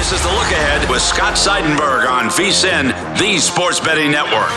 This is the look ahead with Scott Seidenberg on VSIN, the Sports Betting Network.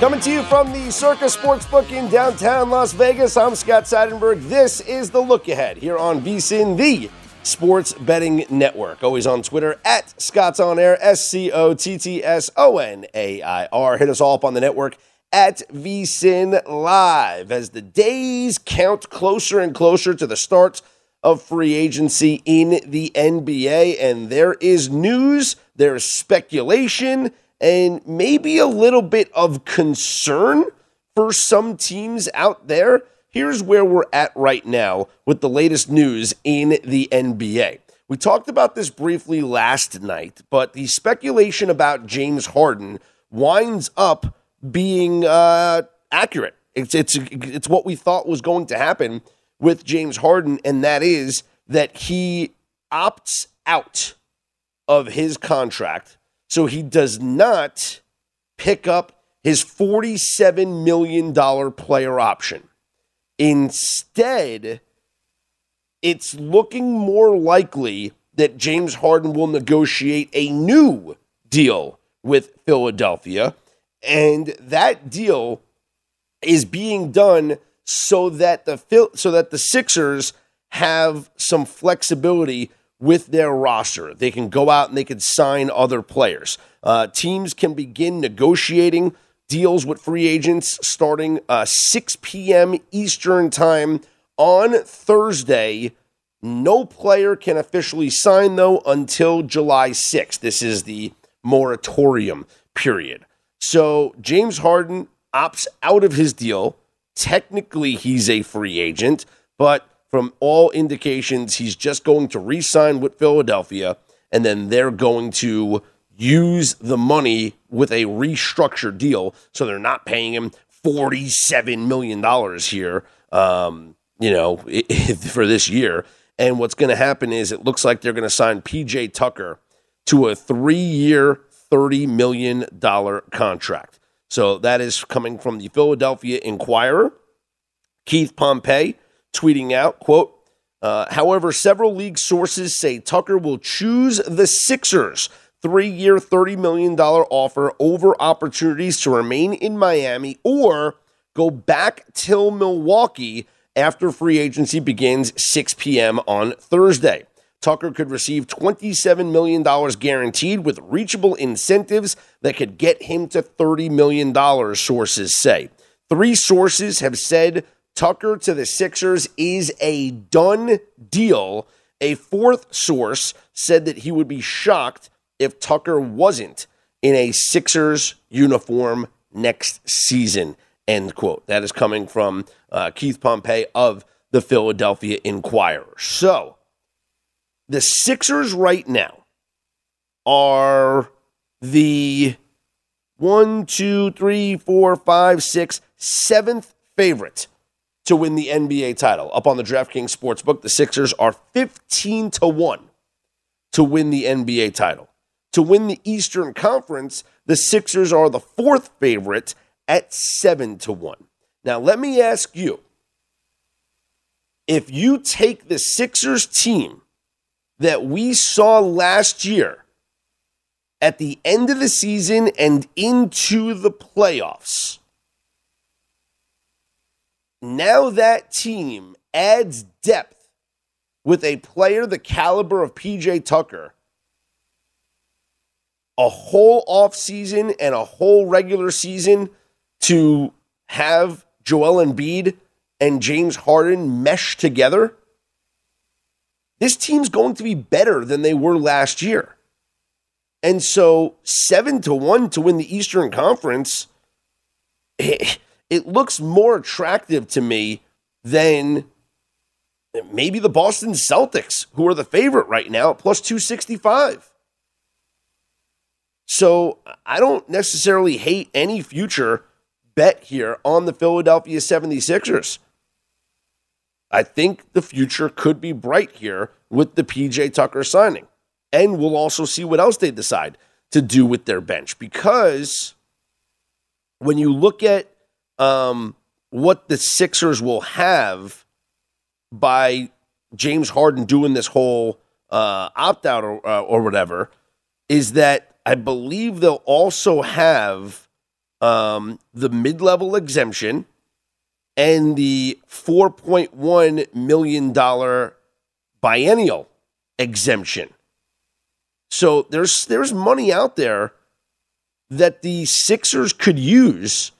Coming to you from the Circus Sportsbook in downtown Las Vegas, I'm Scott Seidenberg. This is the look ahead here on VSIN, the Sports Betting Network. Always on Twitter at Scott's On Air, S C O T T S O N A I R. Hit us all up on the network at VSIN Live as the days count closer and closer to the start of free agency in the NBA. And there is news, there's speculation, and maybe a little bit of concern for some teams out there. Here's where we're at right now with the latest news in the NBA. We talked about this briefly last night, but the speculation about James Harden winds up being uh, accurate. It's it's it's what we thought was going to happen with James Harden, and that is that he opts out of his contract, so he does not pick up his forty-seven million dollar player option. Instead, it's looking more likely that James Harden will negotiate a new deal with Philadelphia and that deal is being done so that the so that the Sixers have some flexibility with their roster. They can go out and they can sign other players. Uh, teams can begin negotiating deals with free agents starting uh, 6 p.m. Eastern Time on Thursday. No player can officially sign, though, until July 6th. This is the moratorium period. So James Harden opts out of his deal. Technically, he's a free agent, but from all indications, he's just going to re sign with Philadelphia, and then they're going to use the money with a restructured deal. So they're not paying him $47 million here, um, you know, for this year. And what's going to happen is it looks like they're going to sign PJ Tucker to a three year, $30 million contract. So that is coming from the Philadelphia Inquirer. Keith Pompey tweeting out, quote, uh, however, several league sources say Tucker will choose the Sixers' three year, $30 million offer over opportunities to remain in Miami or go back till Milwaukee after free agency begins 6 p.m. on Thursday. Tucker could receive $27 million guaranteed with reachable incentives that could get him to $30 million, sources say. Three sources have said Tucker to the Sixers is a done deal. A fourth source said that he would be shocked if Tucker wasn't in a Sixers uniform next season. End quote. That is coming from uh, Keith Pompey of the Philadelphia Inquirer. So, the Sixers right now are the one, two, three, four, five, six, seventh favorite to win the NBA title. Up on the DraftKings Sportsbook, the Sixers are 15 to 1 to win the NBA title. To win the Eastern Conference, the Sixers are the fourth favorite at 7 to 1. Now, let me ask you if you take the Sixers team that we saw last year at the end of the season and into the playoffs, now that team adds depth with a player the caliber of PJ Tucker. A whole offseason and a whole regular season to have Joel Embiid and James Harden mesh together. This team's going to be better than they were last year. And so, seven to one to win the Eastern Conference, it, it looks more attractive to me than maybe the Boston Celtics, who are the favorite right now, plus 265. So, I don't necessarily hate any future bet here on the Philadelphia 76ers. I think the future could be bright here with the PJ Tucker signing. And we'll also see what else they decide to do with their bench because when you look at um, what the Sixers will have by James Harden doing this whole uh, opt out or, uh, or whatever, is that I believe they'll also have um, the mid level exemption and the $4.1 million biennial exemption. So there's there's money out there that the Sixers could use.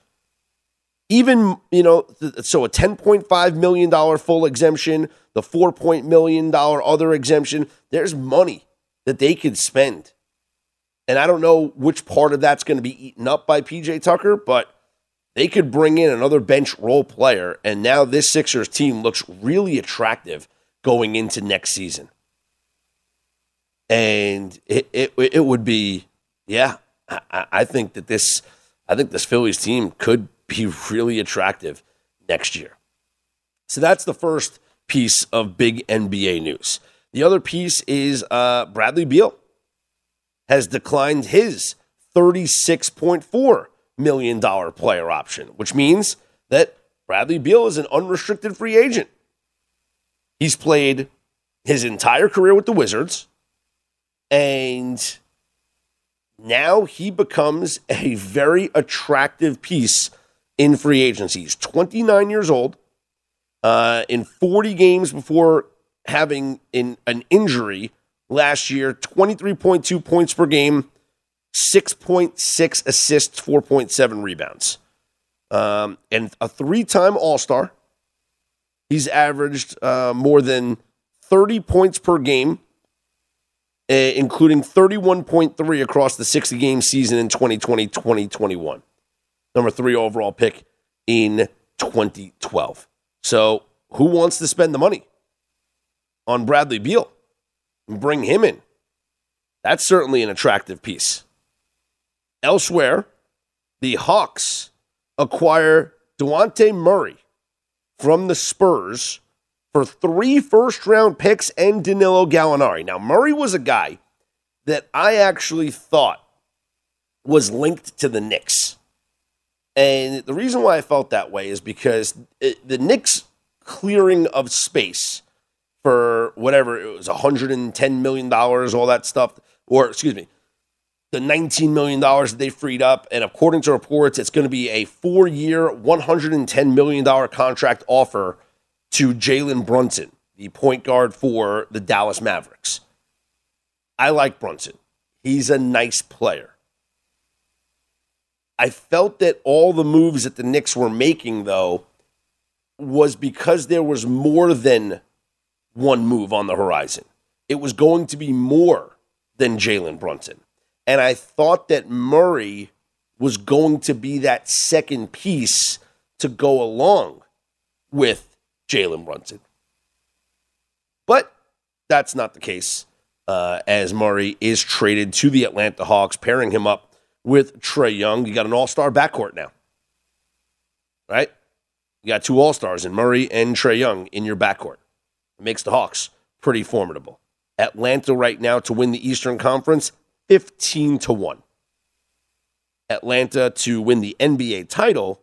Even you know, so a ten point five million dollar full exemption, the four point million dollar other exemption. There's money that they could spend, and I don't know which part of that's going to be eaten up by PJ Tucker, but they could bring in another bench role player, and now this Sixers team looks really attractive going into next season and it it, it would be yeah. I, I think that this I think this Phillies team could be really attractive next year. So that's the first piece of big NBA news. The other piece is uh, Bradley Beal has declined his $36.4 million dollar player option, which means that Bradley Beal is an unrestricted free agent. He's played his entire career with the Wizards. And now he becomes a very attractive piece in free agency. He's 29 years old. Uh, in 40 games before having in, an injury last year, 23.2 points per game, 6.6 assists, 4.7 rebounds, um, and a three time All Star. He's averaged uh, more than 30 points per game uh, including 31.3 across the 60 game season in 2020 2021. Number three overall pick in 2012. So, who wants to spend the money on Bradley Beal and bring him in? That's certainly an attractive piece. Elsewhere, the Hawks acquire Dejounte Murray from the Spurs for three first round picks and Danilo Gallinari. Now, Murray was a guy that I actually thought was linked to the Knicks. And the reason why I felt that way is because it, the Knicks clearing of space for whatever it was $110 million, all that stuff, or excuse me, the $19 million that they freed up. And according to reports, it's going to be a four year, $110 million contract offer to Jalen Brunson, the point guard for the Dallas Mavericks. I like Brunson. He's a nice player. I felt that all the moves that the Knicks were making, though, was because there was more than one move on the horizon. It was going to be more than Jalen Brunson. And I thought that Murray was going to be that second piece to go along with Jalen Brunson. But that's not the case, uh, as Murray is traded to the Atlanta Hawks, pairing him up with Trae Young. You got an all star backcourt now, right? You got two all stars in Murray and Trae Young in your backcourt. It makes the Hawks pretty formidable. Atlanta right now to win the Eastern Conference, 15 to 1. Atlanta to win the NBA title,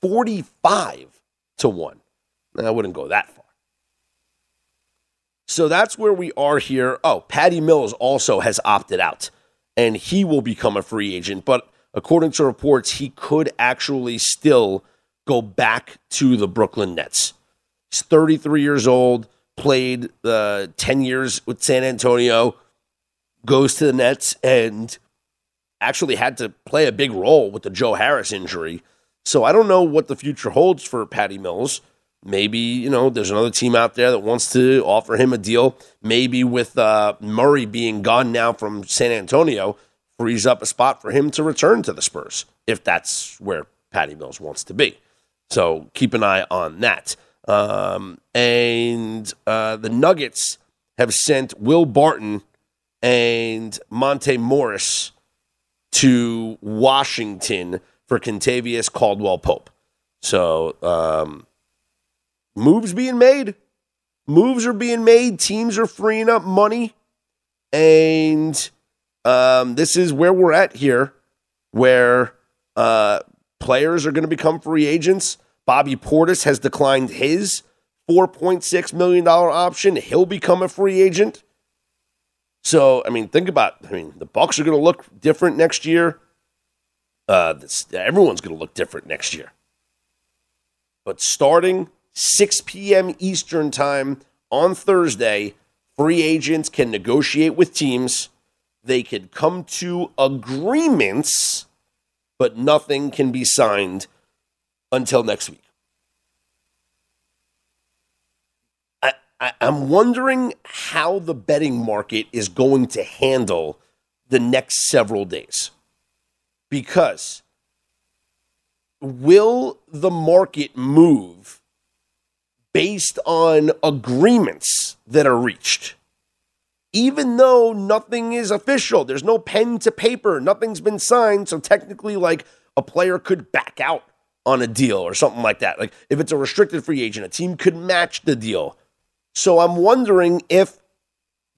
45 to 1. I wouldn't go that far. So that's where we are here. Oh, Patty Mills also has opted out, and he will become a free agent. But according to reports, he could actually still go back to the Brooklyn Nets. He's 33 years old, played uh, 10 years with San Antonio, goes to the Nets, and actually had to play a big role with the Joe Harris injury. So I don't know what the future holds for Patty Mills. Maybe, you know, there's another team out there that wants to offer him a deal. Maybe with uh, Murray being gone now from San Antonio, frees up a spot for him to return to the Spurs if that's where Patty Mills wants to be. So keep an eye on that. Um, and uh, the Nuggets have sent Will Barton and Monte Morris to Washington for Kentavious Caldwell Pope. So um, moves being made. Moves are being made. Teams are freeing up money. And um, this is where we're at here, where uh, players are going to become free agents. Bobby Portis has declined his $4.6 million option. He'll become a free agent. So, I mean, think about I mean, the Bucks are going to look different next year. Uh, this, everyone's going to look different next year. But starting 6 p.m. Eastern Time on Thursday, free agents can negotiate with teams. They can come to agreements, but nothing can be signed until next week. I, I'm wondering how the betting market is going to handle the next several days. Because will the market move based on agreements that are reached? Even though nothing is official, there's no pen to paper, nothing's been signed. So technically, like a player could back out on a deal or something like that. Like if it's a restricted free agent, a team could match the deal. So I'm wondering if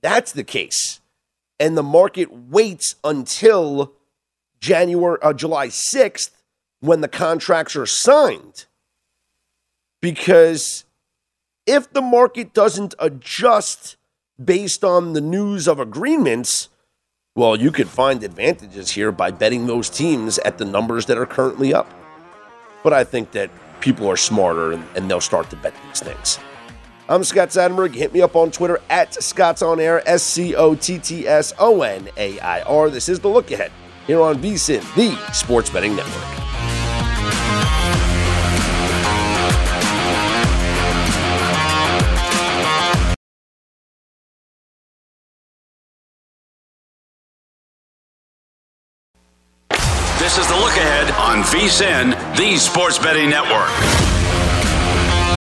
that's the case and the market waits until January uh, July 6th when the contracts are signed. Because if the market doesn't adjust based on the news of agreements, well, you could find advantages here by betting those teams at the numbers that are currently up. But I think that people are smarter and, and they'll start to bet these things. I'm Scott Seidenberg. Hit me up on Twitter at Scott's On Air, S C O T T S O N A I R. This is The Look Ahead here on VSIN, the Sports Betting Network. This is the look ahead on VSIN, the Sports Betting Network.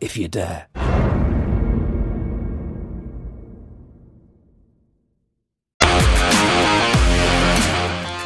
if you dare.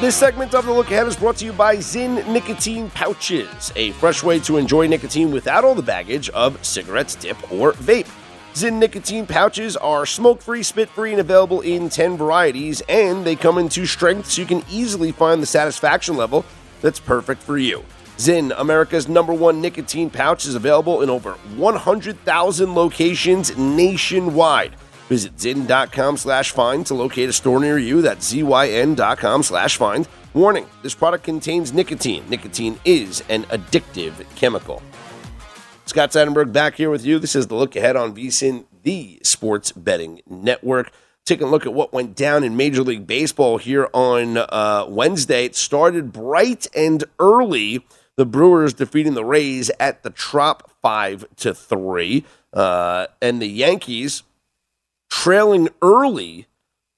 This segment of the Look Ahead is brought to you by Zyn Nicotine Pouches, a fresh way to enjoy nicotine without all the baggage of cigarettes, dip, or vape. Zyn Nicotine Pouches are smoke free, spit free, and available in 10 varieties, and they come in two strengths so you can easily find the satisfaction level that's perfect for you. Zyn, America's number one nicotine pouch, is available in over 100,000 locations nationwide. Visit zyn.com slash find to locate a store near you. That's zyn.com slash find. Warning, this product contains nicotine. Nicotine is an addictive chemical. Scott Seidenberg back here with you. This is the look ahead on VSIN, the sports betting network. Taking a look at what went down in Major League Baseball here on uh, Wednesday. It started bright and early The Brewers defeating the Rays at the Trop five to three, uh, and the Yankees trailing early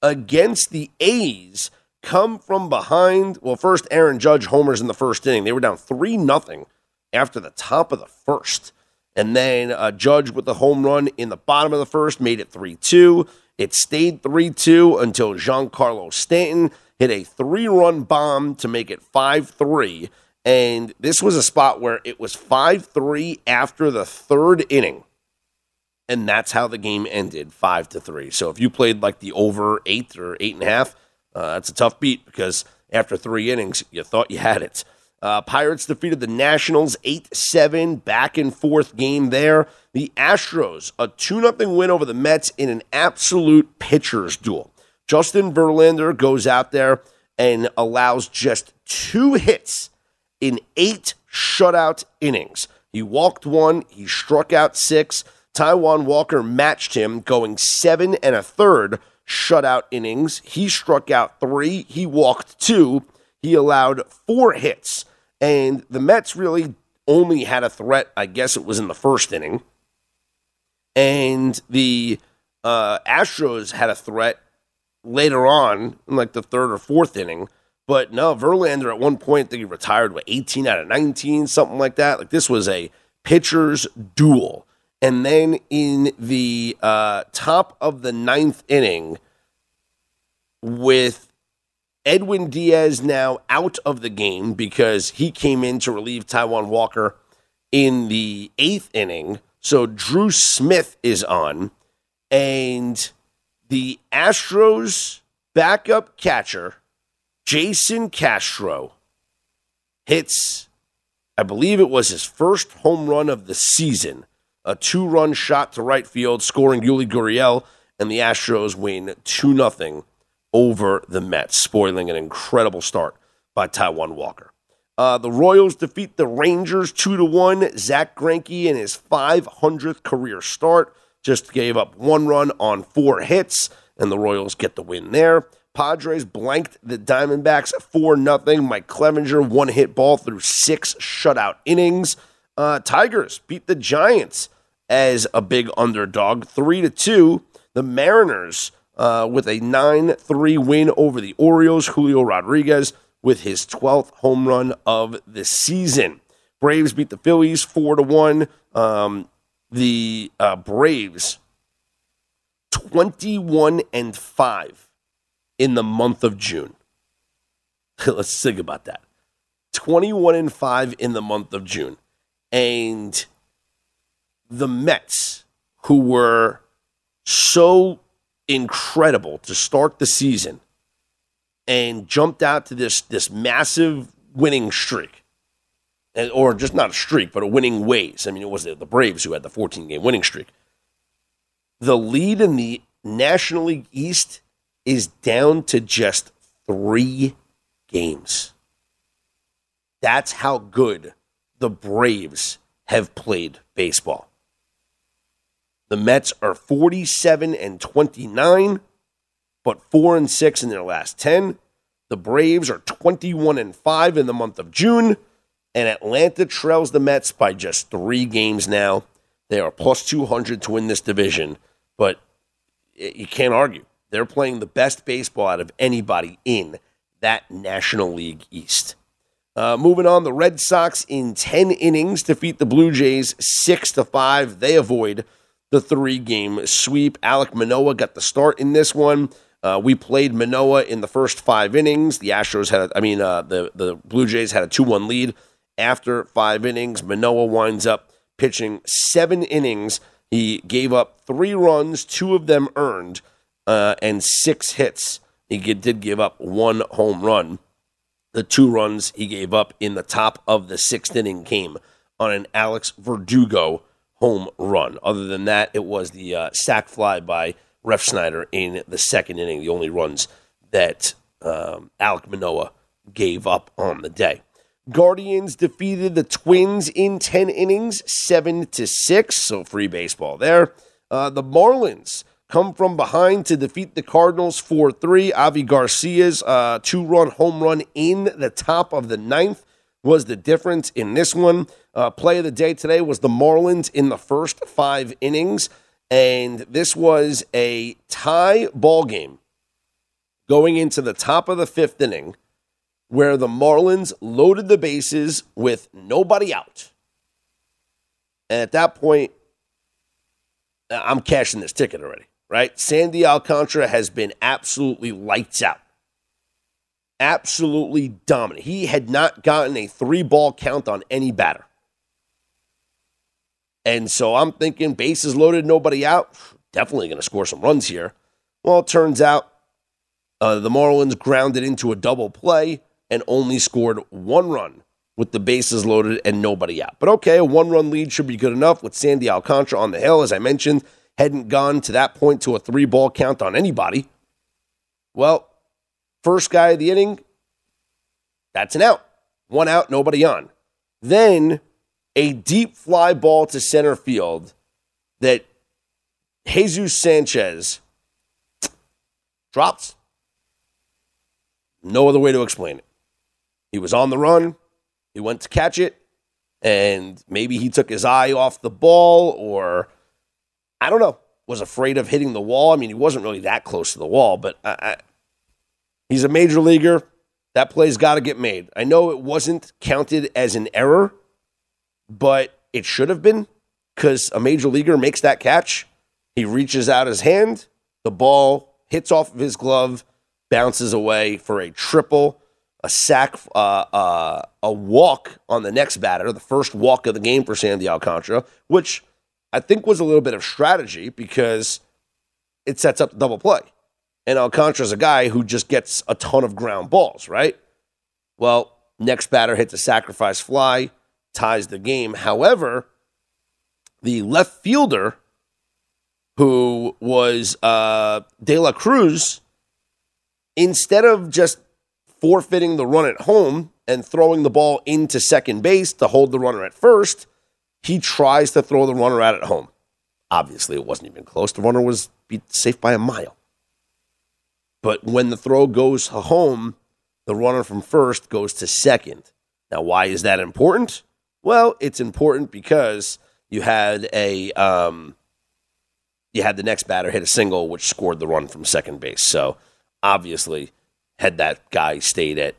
against the A's come from behind. Well, first Aaron Judge homers in the first inning. They were down three nothing after the top of the first, and then uh, Judge with the home run in the bottom of the first made it three two. It stayed 3 2 until Giancarlo Stanton hit a three run bomb to make it 5 3. And this was a spot where it was 5 3 after the third inning. And that's how the game ended 5 to 3. So if you played like the over eight or eight and a half, uh, that's a tough beat because after three innings, you thought you had it. Uh, Pirates defeated the Nationals 8 7, back and forth game there. The Astros, a 2 0 win over the Mets in an absolute pitcher's duel. Justin Verlander goes out there and allows just two hits in eight shutout innings. He walked one, he struck out six. Taijuan Walker matched him, going seven and a third shutout innings. He struck out three, he walked two, he allowed four hits. And the Mets really only had a threat, I guess it was in the first inning. And the uh, Astros had a threat later on in like the third or fourth inning. But no, Verlander at one point, I think he retired with 18 out of 19, something like that. Like this was a pitcher's duel. And then in the uh, top of the ninth inning, with Edwin Diaz now out of the game because he came in to relieve Taijuan Walker in the eighth inning. So Drew Smith is on, and the Astros backup catcher, Jason Castro, hits, I believe it was his first home run of the season, a two run shot to right field, scoring Yuli Gurriel, and the Astros win 2 0 over the Mets, spoiling an incredible start by Taijuan Walker. Uh, the Royals defeat the Rangers 2 to 1. Zach Greinke in his 500th career start just gave up one run on four hits, and the Royals get the win there. Padres blanked the Diamondbacks 4 0. Mike Clevinger, one hit ball through six shutout innings. Uh, Tigers beat the Giants as a big underdog 3 to 2. The Mariners uh, with a 9 3 win over the Orioles. Julio Rodriguez with his 12th home run of the season. Braves beat the Phillies 4 to 1. Um, the uh, Braves 21 and 5 in the month of June. Let's think about that. 21 and 5 in the month of June. And the Mets, who were so incredible to start the season and jumped out to this this massive winning streak. Or just not a streak, but a winning ways. I mean, it was the Braves who had the 14 game winning streak. The lead in the National League East is down to just three games. That's how good the Braves have played baseball. The Mets are 47 and 29, but 4 and 6 in their last 10. The Braves are 21 and 5 in the month of June, and Atlanta trails the Mets by just 3 games now. They are plus 200 to win this division, but you can't argue. They're playing the best baseball out of anybody in that National League East. Uh, moving on, the Red Sox in 10 innings defeat the Blue Jays 6 to 5. They avoid the three game sweep. Alek Manoah got the start in this one. Uh, we played Manoah in the first five innings. The Astros had, a, I mean, uh, the the Blue Jays had a two one lead after five innings. Manoah winds up pitching seven innings. He gave up three runs, two of them earned, uh, and six hits. He did give up one home run. The two runs he gave up in the top of the sixth inning came on an Alex Verdugo home run. Other than that, it was the uh, sac fly by Refsnyder in the second inning, the only runs that um, Alek Manoah gave up on the day. Guardians defeated the Twins in 10 innings, 7 to 6, so free baseball there. Uh, the Marlins come from behind to defeat the Cardinals 4 3. Avi Garcia's uh, two run home run in the top of the ninth was the difference in this one. Uh, play of the day today was the Marlins in the first five innings, and this was a tie ball game going into the top of the fifth inning where the Marlins loaded the bases with nobody out. And at that point, I'm cashing this ticket already, right? Sandy Alcantara has been absolutely lights out. Absolutely dominant. He had not gotten a three ball count on any batter. And so I'm thinking bases loaded, nobody out. Definitely going to score some runs here. Well, it turns out uh, the Marlins grounded into a double play and only scored one run with the bases loaded and nobody out. But okay, a one run lead should be good enough with Sandy Alcantara on the hill. As I mentioned, hadn't gone to that point to a three ball count on anybody. Well, first guy of the inning, that's an out. One out, nobody on. Then a deep fly ball to center field that Jesus Sanchez drops. No other way to explain it. He was on the run. He went to catch it, and maybe he took his eye off the ball, or I don't know, was afraid of hitting the wall. I mean, he wasn't really that close to the wall, but I, I, he's a major leaguer. That play's got to get made. I know it wasn't counted as an error, but it should have been because a major leaguer makes that catch. He reaches out his hand, the ball hits off of his glove, bounces away for a triple a sack, uh, uh, a walk on the next batter, the first walk of the game for Sandy Alcantara, which I think was a little bit of strategy because it sets up the double play. And Alcantara's a guy who just gets a ton of ground balls, right? Well, next batter hits a sacrifice fly, ties the game. However, the left fielder, who was uh, De La Cruz, instead of just forfeiting the run at home and throwing the ball into second base to hold the runner at first, he tries to throw the runner out at home. Obviously, it wasn't even close. The runner was safe by a mile. But when the throw goes home, the runner from first goes to second. Now, why is that important? Well, it's important because you had a um, you had the next batter hit a single, which scored the run from second base. So obviously, had that guy stayed at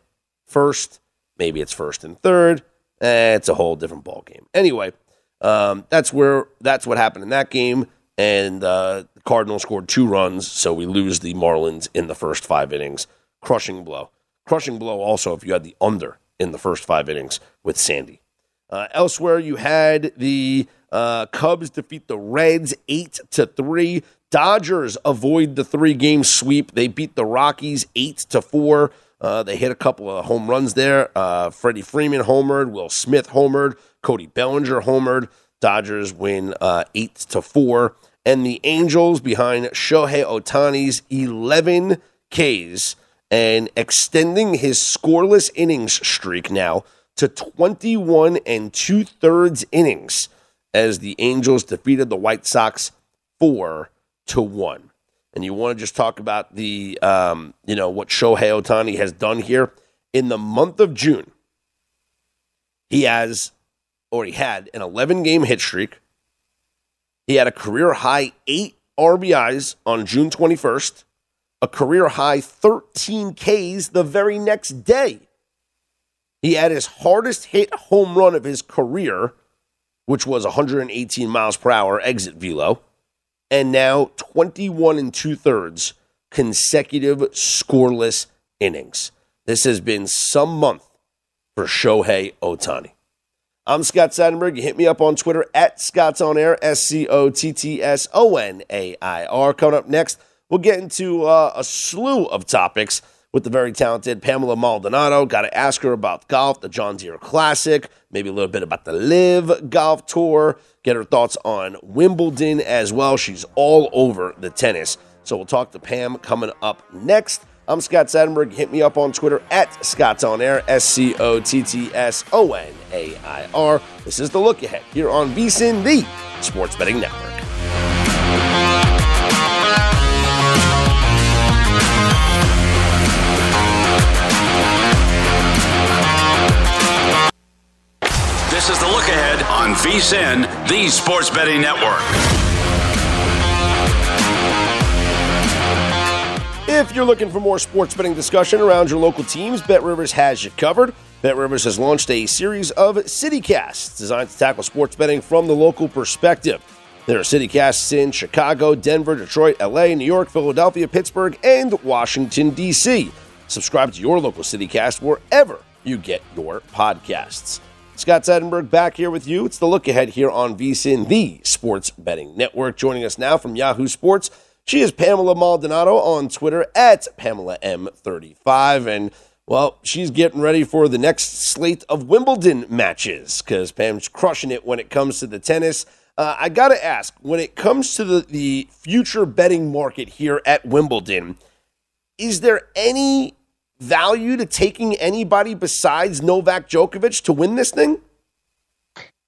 first, maybe it's first and third. Eh, it's a whole different ball game. Anyway, um, that's where that's what happened in that game. And uh, the Cardinals scored two runs, so we lose the Marlins in the first five innings. Crushing blow. Crushing blow also if you had the under in the first five innings with Sandy. Uh, elsewhere, you had the uh, Cubs defeat the Reds eight to three. Dodgers avoid the three game sweep. They beat the Rockies eight to four. Uh, they hit a couple of home runs there. Uh, Freddie Freeman homered, Will Smith homered, Cody Bellinger homered. Dodgers win uh, eight to four, and the Angels behind Shohei Ohtani's 11 Ks and extending his scoreless innings streak now to 21 and two thirds innings as the Angels defeated the White Sox four to one. And you want to just talk about the, um, you know, what Shohei Ohtani has done here in the month of June. He has, or he had, an 11 game hit streak. He had a career high eight RBIs on June 21st, a career high 13 Ks the very next day. He had his hardest hit home run of his career, which was 118 miles per hour exit velo and now 21 and two thirds consecutive scoreless innings. This has been some month for Shohei Ohtani. I'm Scott Seidenberg. You hit me up on Twitter at Scott's On Air, S C O T T S O N A I R. Coming up next, we'll get into uh, a slew of topics with the very talented Pamela Maldonado. Got to ask her about golf, the John Deere Classic, maybe a little bit about the Live Golf Tour, get her thoughts on Wimbledon as well. She's all over the tennis. So we'll talk to Pam coming up next. I'm Scott Seidenberg. Hit me up on Twitter at Scott's On Air, S C O T T S O N A I R. This is the look ahead here on VSIN, the Sports Betting Network. This is The Look Ahead on VSIN, the Sports Betting Network. If you're looking for more sports betting discussion around your local teams, Bet Rivers has you covered. Bet Rivers has launched a series of CityCasts designed to tackle sports betting from the local perspective. There are CityCasts in Chicago, Denver, Detroit, LA, New York, Philadelphia, Pittsburgh, and Washington, D.C. Subscribe to your local CityCast wherever you get your podcasts. Scott Seidenberg back here with you. It's the look ahead here on VSIN, the Sports Betting Network. Joining us now from Yahoo Sports, she is Pamela Maldonado on Twitter at Pamela M35. And, well, she's getting ready for the next slate of Wimbledon matches because Pam's crushing it when it comes to the tennis. Uh, I got to ask, when it comes to the, the future betting market here at Wimbledon, is there any value to taking anybody besides Novak Djokovic to win this thing?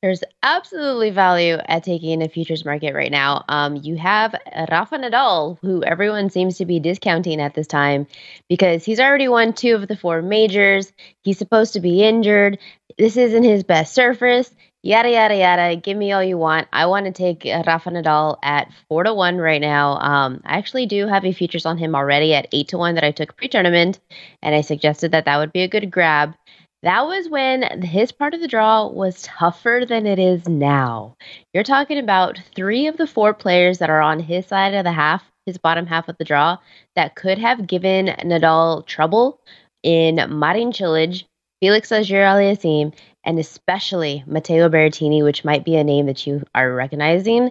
There's absolutely value at taking a futures market right now. Um, you have Rafa Nadal, who everyone seems to be discounting at this time because he's already won two of the four majors. He's supposed to be injured. This isn't his best surface. Yada yada yada. Give me all you want. I want to take Rafa Nadal at four to one right now. Um, I actually do have a futures on him already at eight to one that I took pre-tournament, and I suggested that that would be a good grab. That was when his part of the draw was tougher than it is now. You're talking about three of the four players that are on his side of the half, his bottom half of the draw, that could have given Nadal trouble in Marin Cilic, Felix Auger-Aliassime, and especially Matteo Berrettini, which might be a name that you are recognizing.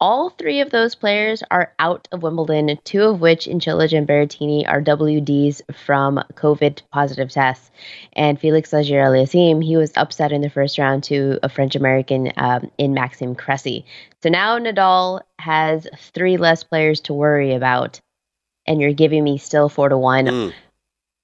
All three of those players are out of Wimbledon, two of which in Cilic and Berrettini are WDs from COVID positive tests. And Felix Auger-Aliassime, he was upset in the first round to a French American um, in Maxime Cressy. So now Nadal has three less players to worry about, and you're giving me still four to one. Mm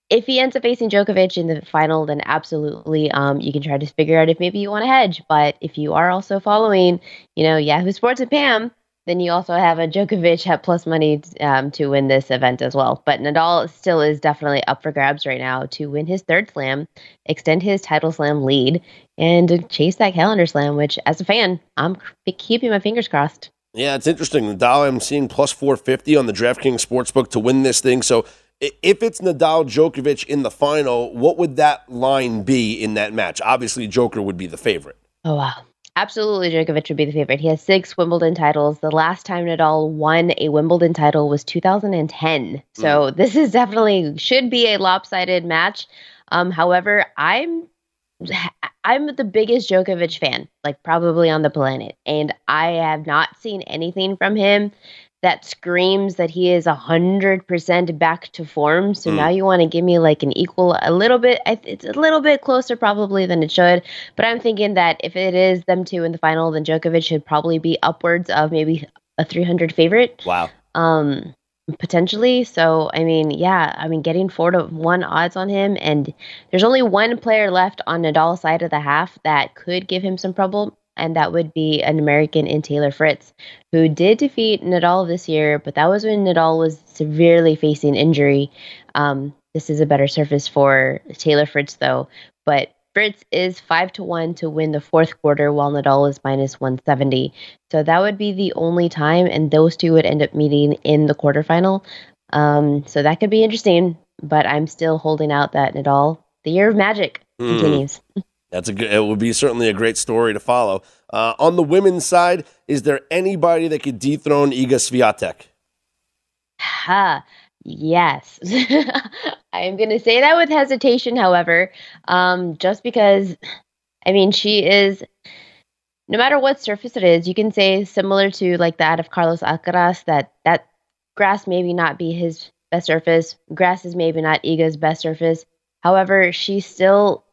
if he ends up facing Djokovic in the final, then absolutely, um, you can try to figure out if maybe you want to hedge. But if you are also following, you know, Yahoo Sports and Pam, then you also have a Djokovic at plus money um, to win this event as well. But Nadal still is definitely up for grabs right now to win his third slam, extend his title slam lead, and chase that calendar slam. Which, as a fan, I'm keeping my fingers crossed. Yeah, it's interesting. Nadal, I'm seeing plus 450 on the DraftKings Sportsbook to win this thing. So if it's Nadal Djokovic in the final, what would that line be in that match? Obviously, Joker would be the favorite. Oh, wow. Absolutely, Djokovic would be the favorite. He has six Wimbledon titles. The last time Nadal won a Wimbledon title was 2010. So mm. this is definitely should be a lopsided match. Um, however, I'm I'm the biggest Djokovic fan, like probably on the planet, and I have not seen anything from him that screams that he is a hundred percent back to form. So mm. now you want to give me like an equal, a little bit. It's a little bit closer probably than it should. But I'm thinking that if it is them two in the final, then Djokovic should probably be upwards of maybe a 300 favorite. Wow. Um, potentially. So I mean, yeah, I mean, getting four to one odds on him, and there's only one player left on Nadal's side of the half that could give him some trouble and that would be an American in Taylor Fritz, who did defeat Nadal this year, but that was when Nadal was severely facing injury. Um, this is a better surface for Taylor Fritz, though. But Fritz is five to one to win the fourth quarter, while Nadal is minus 170. So that would be the only time, and those two would end up meeting in the quarterfinal. Um, so that could be interesting, but I'm still holding out that Nadal, the year of magic, mm. continues. That's a good. It would be certainly a great story to follow. Uh, on the women's side, is there anybody that could dethrone Iga Swiatek? Ha. Yes. I am going to say that with hesitation, however, um, just because, I mean, she is, no matter what surface it is, you can say similar to like that of Carlos Alcaraz, that that grass maybe not be his best surface. Grass is maybe not Iga's best surface. However, she still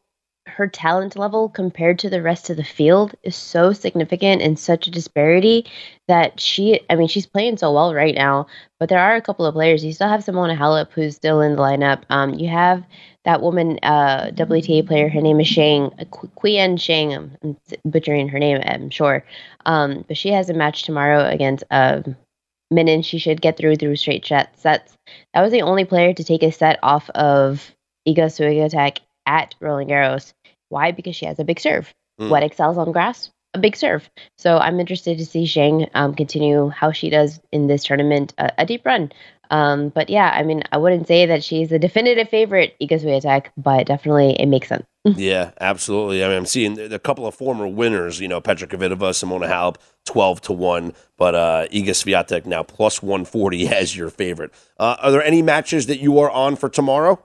her talent level compared to the rest of the field is so significant and such a disparity that she I mean she's playing so well right now but there are a couple of players. You still have Simona Halep who's still in the lineup. Um, you have that woman uh, WTA player. Her name is Shang Qian Shang. I'm butchering her name I'm sure. Um, but she has a match tomorrow against uh, Minin she should get through through straight sets. That was the only player to take a set off of Iga Swiatek at Roland Garros. Why? Because she has a big serve. Mm. What excels on grass? a big serve. So I'm interested to see Zheng um, continue how she does in this tournament, uh, a deep run. Um, but yeah, I mean, I wouldn't say that she's the definitive favorite, Iga Swiatek, but definitely it makes sense. yeah, absolutely. I mean, I'm seeing a couple of former winners, you know, Petra Kvitova, Simona Halep, 12 to 1, but uh, Iga Swiatek now plus 140 as your favorite. Uh, are there any matches that you are on for tomorrow?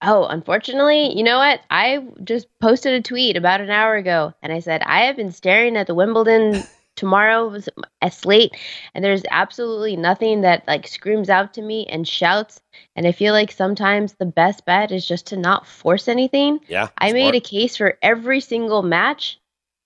Oh, unfortunately, you know what? I just posted a tweet about an hour ago and I said, I have been staring at the Wimbledon tomorrow a slate and there's absolutely nothing that like screams out to me and shouts and i feel like sometimes the best bet is just to not force anything yeah i made a case for every single match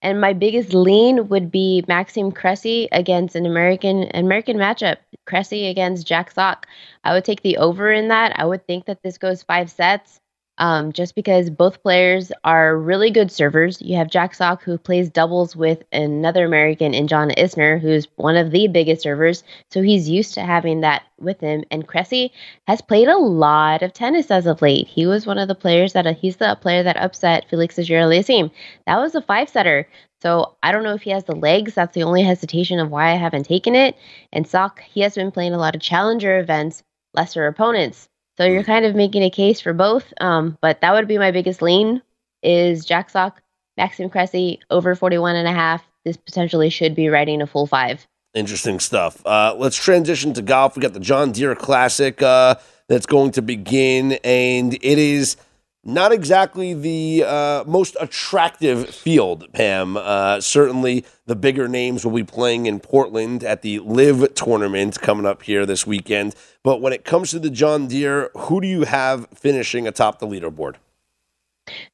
and my biggest lean would be maxime cressy against an american american matchup cressy against jack sock. I would take the over in that. I would think that this goes five sets um, just because both players are really good servers. You have Jack Sock, who plays doubles with another American in John Isner, who's one of the biggest servers. So he's used to having that with him. And Cressy has played a lot of tennis as of late. He was one of the players that, uh, he's the player that upset Felix Auger-Aliassime. That was a five setter. So I don't know if he has the legs. That's the only hesitation of why I haven't taken it. And Sock, he has been playing a lot of challenger events, lesser opponents. So you're kind of making a case for both. Um, but that would be my biggest lean is Jack Sock, Maxime Cressy over 41 and a half. This potentially should be riding a full five. Interesting stuff. Uh, let's transition to golf. We got the John Deere Classic uh, that's going to begin, and it is not exactly the uh, most attractive field, Pam. Uh, certainly, the bigger names will be playing in Portland at the LIV tournament coming up here this weekend. But when it comes to the John Deere, who do you have finishing atop the leaderboard?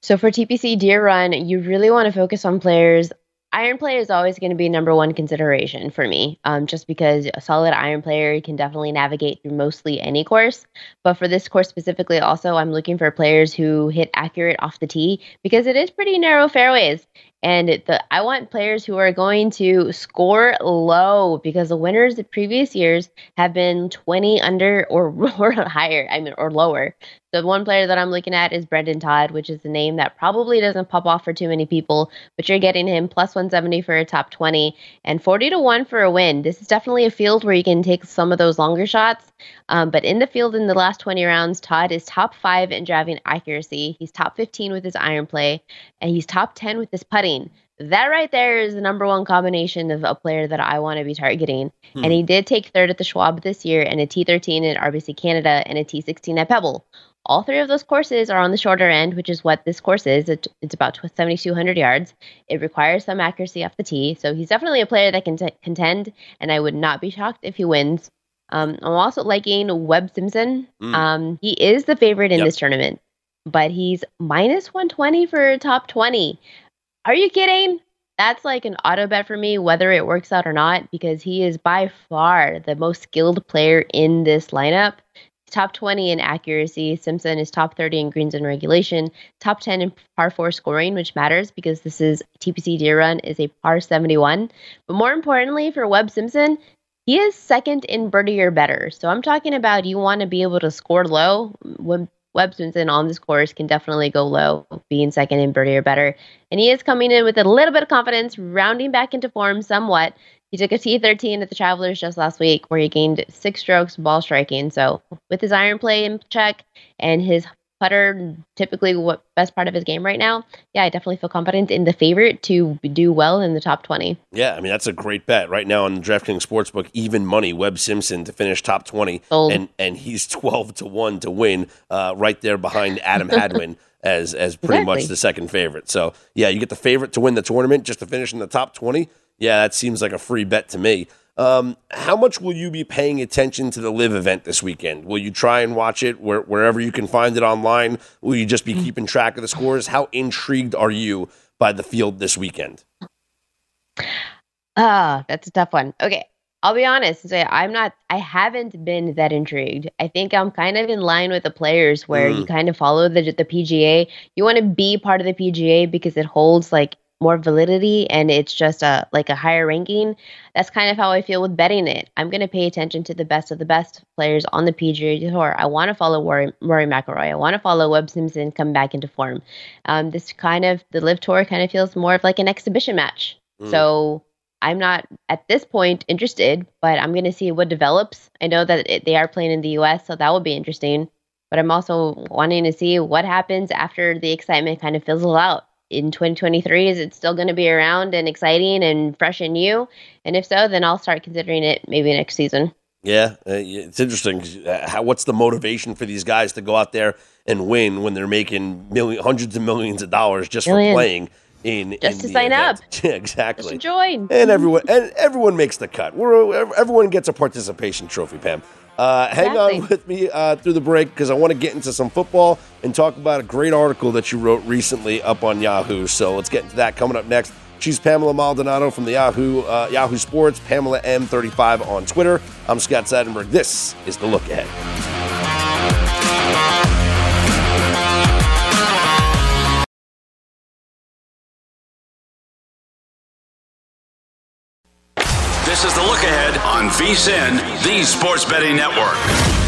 So for TPC Deer Run, you really want to focus on players iron play is always going to be number one consideration for me, um, just because a solid iron player can definitely navigate through mostly any course. But for this course specifically, also, I'm looking for players who hit accurate off the tee because it is pretty narrow fairways. And the I want players who are going to score low because the winners the previous years have been 20 under or, or higher, I mean, or lower. The one player that I'm looking at is Brendon Todd, which is a name that probably doesn't pop off for too many people, but you're getting him plus 170 for a top 20 and 40 to 1 for a win. This is definitely a field where you can take some of those longer shots. Um, but in the field in the last 20 rounds, Todd is top five in driving accuracy. He's top 15 with his iron play, and he's top 10 with his putting. That right there is the number one combination of a player that I want to be targeting. Hmm. And he did take third at the Schwab this year and a T13 at RBC Canada and a T16 at Pebble. All three of those courses are on the shorter end, which is what this course is. It, it's about 7,200 yards. It requires some accuracy off the tee. So he's definitely a player that can t- contend, and I would not be shocked if he wins. Um, I'm also liking Webb Simpson. Mm. Um, he is the favorite in yep. this tournament, but he's minus 120 for top 20. Are you kidding? That's like an auto bet for me, whether it works out or not, because he is by far the most skilled player in this lineup top 20 in accuracy. Simpson is top 30 in greens and regulation, top 10 in par 4 scoring, which matters because this is TPC Deer Run is a par 71. But more importantly for Webb Simpson, he is second in birdie or better. So I'm talking about you want to be able to score low. When Webb Simpson on this course can definitely go low, being second in birdie or better. And he is coming in with a little bit of confidence, rounding back into form somewhat. He took a T13 at the Travelers just last week, where he gained six strokes ball striking. So with his iron play in check and his putter, typically what best part of his game right now, yeah, I definitely feel confident in the favorite to do well in the top 20. Yeah, I mean that's a great bet right now on the DraftKings Sportsbook. Even money, Webb Simpson to finish top 20, Sold. and and he's 12 to one to win, uh, right there behind Adam Hadwin. as as pretty exactly. much the second favorite. So yeah, you get the favorite to win the tournament just to finish in the top twenty. Yeah, that seems like a free bet to me. Um, how much will you be paying attention to the LIV event this weekend? Will you try and watch it where, wherever you can find it online? Will you just be mm. keeping track of the scores? How intrigued are you by the field this weekend? Ah, that's a tough one. Okay, I'll be honest and say I'm not. I haven't been that intrigued. I think I'm kind of in line with the players where mm. you kind of follow the the PGA. You want to be part of the PGA because it holds like more validity and it's just a like a higher ranking. That's kind of how I feel with betting it. I'm going to pay attention to the best of the best players on the PGA Tour. I want to follow Rory, Rory McIlroy. I want to follow Webb Simpson come back into form. Um, this kind of the LIV Tour kind of feels more of like an exhibition match. Mm. So I'm not at this point interested, but I'm going to see what develops. I know that it, they are playing in the U.S., so that will be interesting. But I'm also wanting to see what happens after the excitement kind of fizzles out in 2023. Is it still going to be around and exciting and fresh and new? And if so, then I'll start considering it maybe next season. Yeah, uh, it's interesting. Uh, how, what's the motivation for these guys to go out there and win when they're making million, hundreds of millions of dollars just Millions. for playing? in just in to sign event. up. Yeah, exactly. Just to join. And everyone and everyone makes the cut. We're, everyone gets a participation trophy, Pam. Uh, hang on with me uh, through the break because I want to get into some football and talk about a great article that you wrote recently up on Yahoo. So let's get into that coming up next. She's Pamela Maldonado from the Yahoo uh, Yahoo Sports, Pamela M35 on Twitter. I'm Scott Seidenberg. This is the look ahead. VSIN, the Sports Betting Network.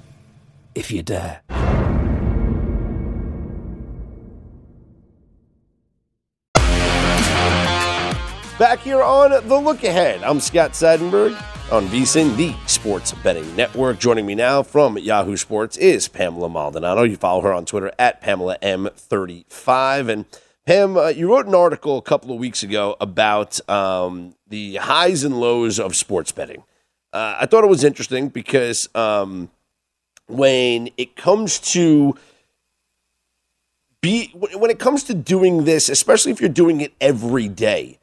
if you dare. Back here on The Look Ahead, I'm Scott Seidenberg on VSIN, the Sports Betting Network. Joining me now from Yahoo Sports is Pamela Maldonado. You follow her on Twitter at Pamela M35. And Pam, uh, you wrote an article a couple of weeks ago about um, the highs and lows of sports betting. Uh, I thought it was interesting because um, when it comes to be when it comes to doing this, especially if you're doing it every day,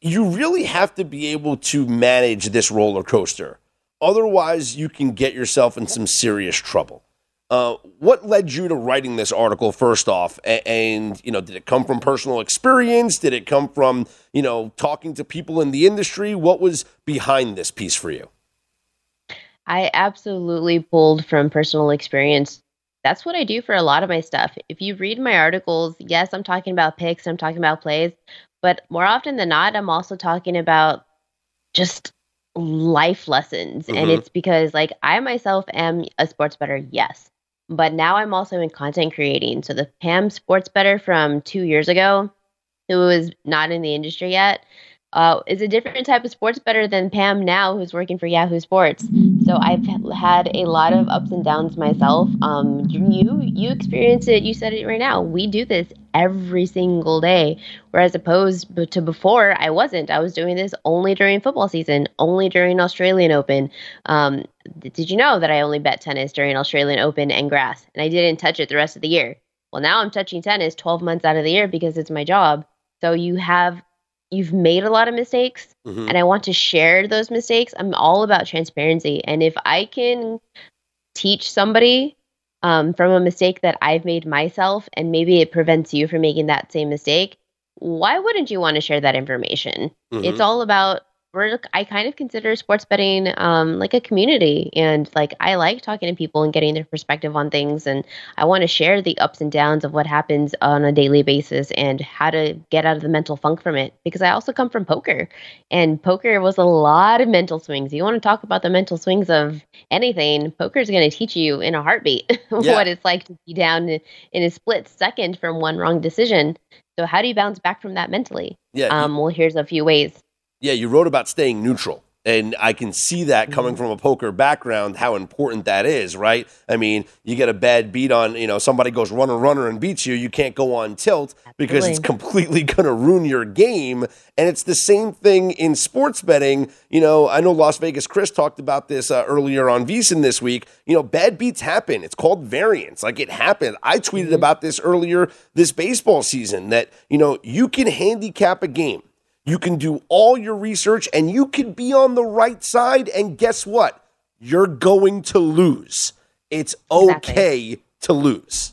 you really have to be able to manage this roller coaster. Otherwise, you can get yourself in some serious trouble. Uh, what led you to writing this article first off and, and, you know did it come from personal experience did it come from you know talking to people in the industry what was behind this piece for you I absolutely pulled from personal experience. That's what I do for a lot of my stuff. If you read my articles, yes, I'm talking about picks, I'm talking about plays, but more often than not, I'm also talking about just life lessons. Mm-hmm. And it's because, like, I myself am a sports better, yes, but now I'm also in content creating. So the Pam Sports Better from two years ago, who was not in the industry yet, uh, is a different type of sports better than Pam now, who's working for Yahoo Sports. So I've had a lot of ups and downs myself. Um, you you experience it. You said it right now. We do this every single day, whereas opposed to before, I wasn't. I was doing this only during football season, only during Australian Open. Um, did you know that I only bet tennis during Australian Open and grass, and I didn't touch it the rest of the year? Well, now I'm touching tennis 12 months out of the year because it's my job. So you have you've made a lot of mistakes mm-hmm. and I want to share those mistakes. I'm all about transparency. And if I can teach somebody um, from a mistake that I've made myself and maybe it prevents you from making that same mistake, why wouldn't you want to share that information? Mm-hmm. It's all about we're I kind of consider sports betting um, like a community, and like I like talking to people and getting their perspective on things, and I want to share the ups and downs of what happens on a daily basis and how to get out of the mental funk from it. Because I also come from poker, and poker was a lot of mental swings. You want to talk about the mental swings of anything? Poker is going to teach you in a heartbeat Yeah. what it's like to be down in a split second from one wrong decision. So how do you bounce back from that mentally? Yeah, Um, well, here's a few ways. Yeah, you wrote about staying neutral. And I can see that coming from a poker background, how important that is, right? I mean, you get a bad beat on, you know, somebody goes runner, runner and beats you, you can't go on tilt because it's completely going to ruin your game. And it's the same thing in sports betting. You know, I know Las Vegas Chris talked about this uh, earlier on VSiN this week. You know, bad beats happen. It's called variance. Like it happened. I tweeted about this earlier this baseball season that, you know, you can handicap a game. You can do all your research and you can be on the right side. And guess what? You're going to lose. It's okay to lose.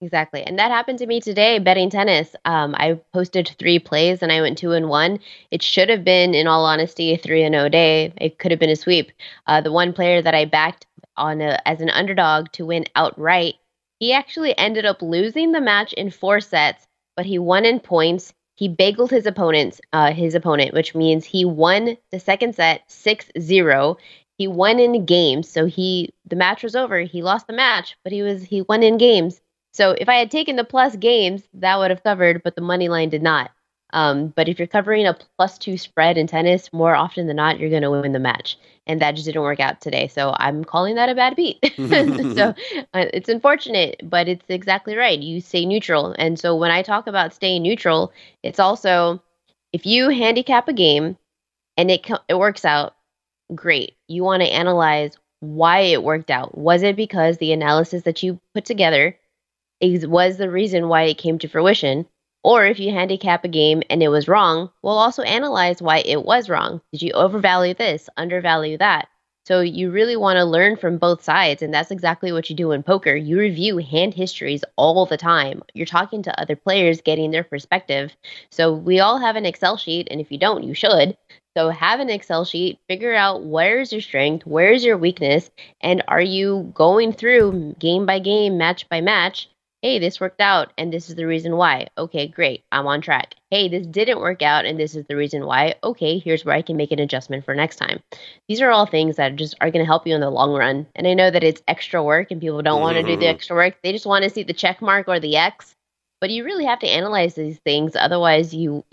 Exactly. And that happened to me today betting tennis. Um, I posted three plays and I went two and one. It should have been, in all honesty, a three and oh day. It could have been a sweep. Uh, the one player that I backed on a, as an underdog to win outright, he actually ended up losing the match in four sets, but he won in points. He bageled his opponents, uh, his opponent, which means he won the second set 6-0. He won in games, so he the match was over. He lost the match, but he was he won in games. So if I had taken the plus games, that would have covered, but the money line did not. Um, but if you're covering a plus two spread in tennis, more often than not, you're going to win the match. And that just didn't work out today. So I'm calling that a bad beat. so uh, it's unfortunate, but it's exactly right. You stay neutral. And so when I talk about staying neutral, it's also if you handicap a game and it, co- it works out, great. You want to analyze why it worked out. Was it because the analysis that you put together is was the reason why it came to fruition. Or if you handicap a game and it was wrong, we'll also analyze why it was wrong. Did you overvalue this, undervalue that? So you really want to learn from both sides, and that's exactly what you do in poker. You review hand histories all the time. You're talking to other players, getting their perspective. So we all have an Excel sheet, and if you don't, you should. So have an Excel sheet, figure out where's your strength, where's your weakness, and are you going through game by game, match by match, hey, this worked out and this is the reason why. Okay, great. I'm on track. Hey, this didn't work out and this is the reason why. Okay, here's where I can make an adjustment for next time. These are all things that just are going to help you in the long run. And I know that it's extra work and people don't want to do the mm-hmm. extra work. They just want to see the check mark or the X. But you really have to analyze these things otherwise you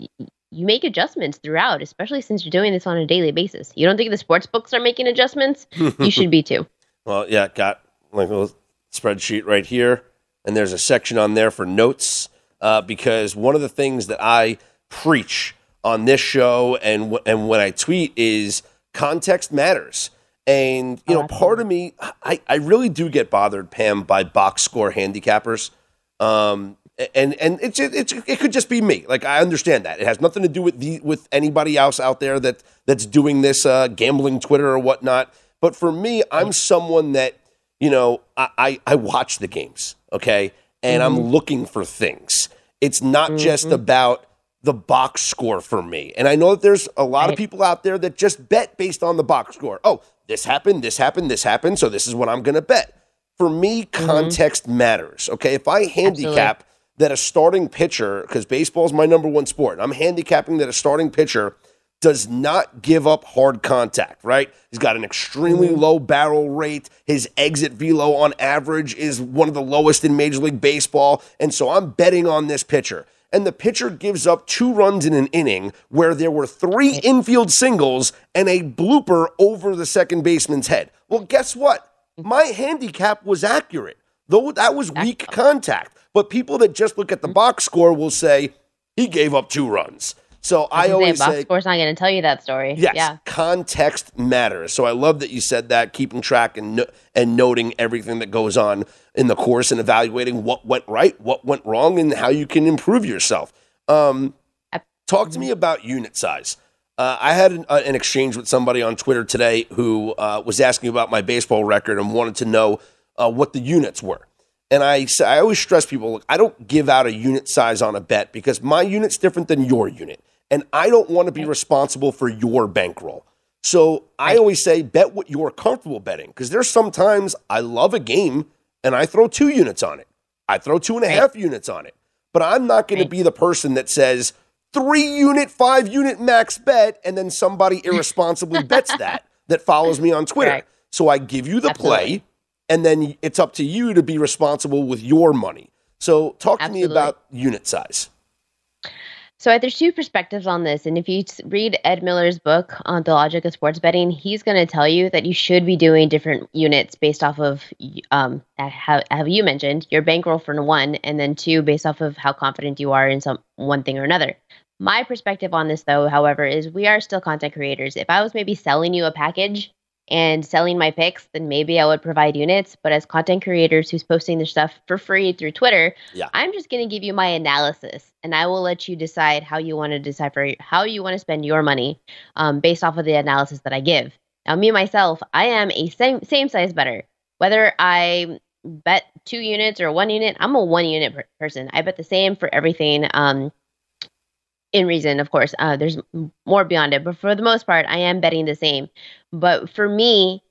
you make adjustments throughout, especially since you're doing this on a daily basis. You don't think the sports books are making adjustments? you should be too. Well, yeah, got like a little spreadsheet right here, and there's a section on there for notes uh, because one of the things that I preach on this show and w- and when I tweet is context matters. And you know, part of me, I, I really do get bothered, Pam, by box score handicappers. Um, and and it's, it's it could just be me. Like I understand that it has nothing to do with the with anybody else out there that that's doing this uh, gambling Twitter or whatnot. But for me, I'm someone that you know I I, I watch the games, okay, and I'm mm-hmm. looking for things. It's not just mm-hmm. about the box score for me. And I know that there's a lot of people out there that just bet based on the box score. Oh, this happened, this happened, this happened, so this is what I'm going to bet. For me, mm-hmm. context matters. Okay, if I handicap that a starting pitcher, because baseball is my number one sport, I'm handicapping that a starting pitcher does not give up hard contact, right? He's got an extremely mm-hmm. low barrel rate. His exit velo on average is one of the lowest in Major League Baseball. And so I'm betting on this pitcher. And the pitcher gives up two runs in an inning where there were three mm-hmm. infield singles and a blooper over the second baseman's head. Well, guess what? My handicap was accurate, though that was weak contact. But people that just look at the mm-hmm. box score will say he gave up two runs. So I gonna always say, box say, score's not going to tell you that story. Yes, Yeah. context matters. So I love that you said that, keeping track and no- and noting everything that goes on in the course and evaluating what went right, what went wrong, and how you can improve yourself. Um, talk to me about unit size. Uh, I had an, uh, an exchange with somebody on Twitter today who uh, was asking about my baseball record and wanted to know uh, what the units were. And I, I always stress people, look, I don't give out a unit size on a bet because my unit's different than your unit. And I don't want to be responsible for your bankroll. So I always say bet what you're comfortable betting because there's sometimes I love a game and I throw two units on it. I throw two and a half units on it. But I'm not going to be the person that says three unit, five unit max bet, and then somebody irresponsibly bets that that follows me on Twitter. Right. So I give you the Absolutely. play, and then it's up to you to be responsible with your money. So talk to me about unit size. So there's two perspectives on this, and if you read Ed Miller's book on the logic of sports betting, he's going to tell you that you should be doing different units based off of, um, how, how you mentioned your bankroll for one, and then two based off of how confident you are in some one thing or another. My perspective on this, though, however, is we are still content creators. If I was maybe selling you a package and selling my picks, then maybe I would provide units. But as content creators who's posting their stuff for free through Twitter, Yeah. I'm just going to give you my analysis, and I will let you decide how you want to decipher how you want to spend your money um, based off of the analysis that I give. Now, me myself, I am a same same size better. Whether I bet two units or one unit, I'm a one unit per- person. I bet the same for everything. Um, in reason, of course, uh, there's more beyond it, but for the most part, I am betting the same. But for me,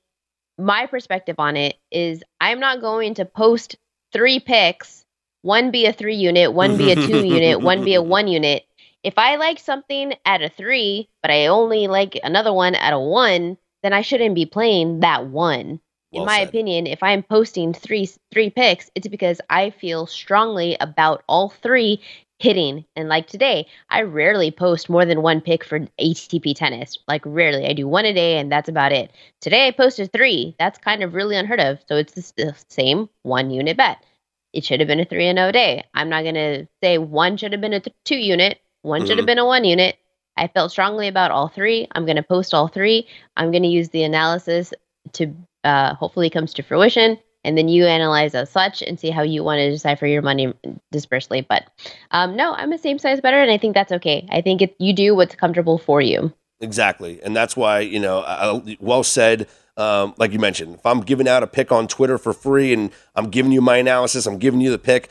my perspective on it is I'm not going to post three picks, one be a three unit, one be a two unit, one be a one unit. If I like something at a three, but I only like another one at a one, then I shouldn't be playing that one. Well In my said. opinion, if I'm posting three three picks, it's because I feel strongly about all three hitting. And like today, I rarely post more than one pick for ATP tennis. Like rarely, I do one a day, and that's about it. Today, I posted three. That's kind of really unheard of. So it's the same one unit bet. It should have been a three and zero day. I'm not gonna say one should have been a th- two unit. One should have been a one unit. I felt strongly about all three. I'm gonna post all three. I'm gonna use the analysis to uh, hopefully comes to fruition and then you analyze as such and see how you want to decipher your money dispersely but um, no i'm a same size better and i think that's okay i think it, you do what's comfortable for you Exactly, and that's why you know, I, well said. Um, like you mentioned, if I'm giving out a pick on Twitter for free and I'm giving you my analysis, I'm giving you the pick.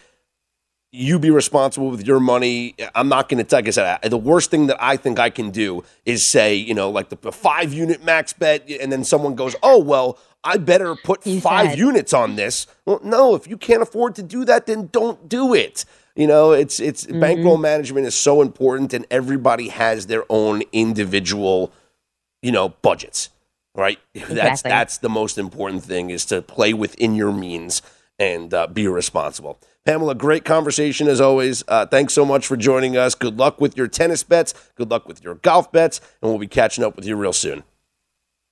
You be responsible with your money. I'm not going to, like I said, the worst thing that I think I can do is say, you know, like the five unit max bet, and then someone goes, oh, well, I better put You five said. units on this. Well, no, if you can't afford to do that, then don't do it. You know, it's it's bankroll management is so important, and everybody has their own individual, you know, budgets. Right? That's that's the most important thing is to play within your means and uh, be responsible. Pamela, great conversation as always. Uh, thanks so much for joining us. Good luck with your tennis bets. Good luck with your golf bets, and we'll be catching up with you real soon.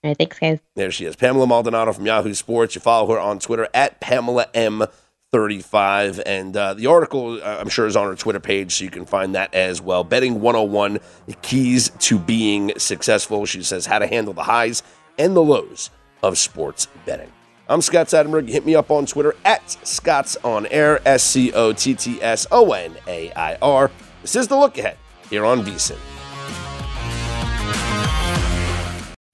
All right thanks guys There she is, Pamela Maldonado from Yahoo Sports. You follow her on Twitter at Pamela M35. And uh, the article, uh, I'm sure, is on her Twitter page, so you can find that as well. Betting 101 Keys to Being Successful. She says how to handle the highs and the lows of sports betting. I'm Scott Seidenberg. Hit me up on Twitter at Scott's On Air, S C O T T S O N A I R. This is the look ahead here on VSIN.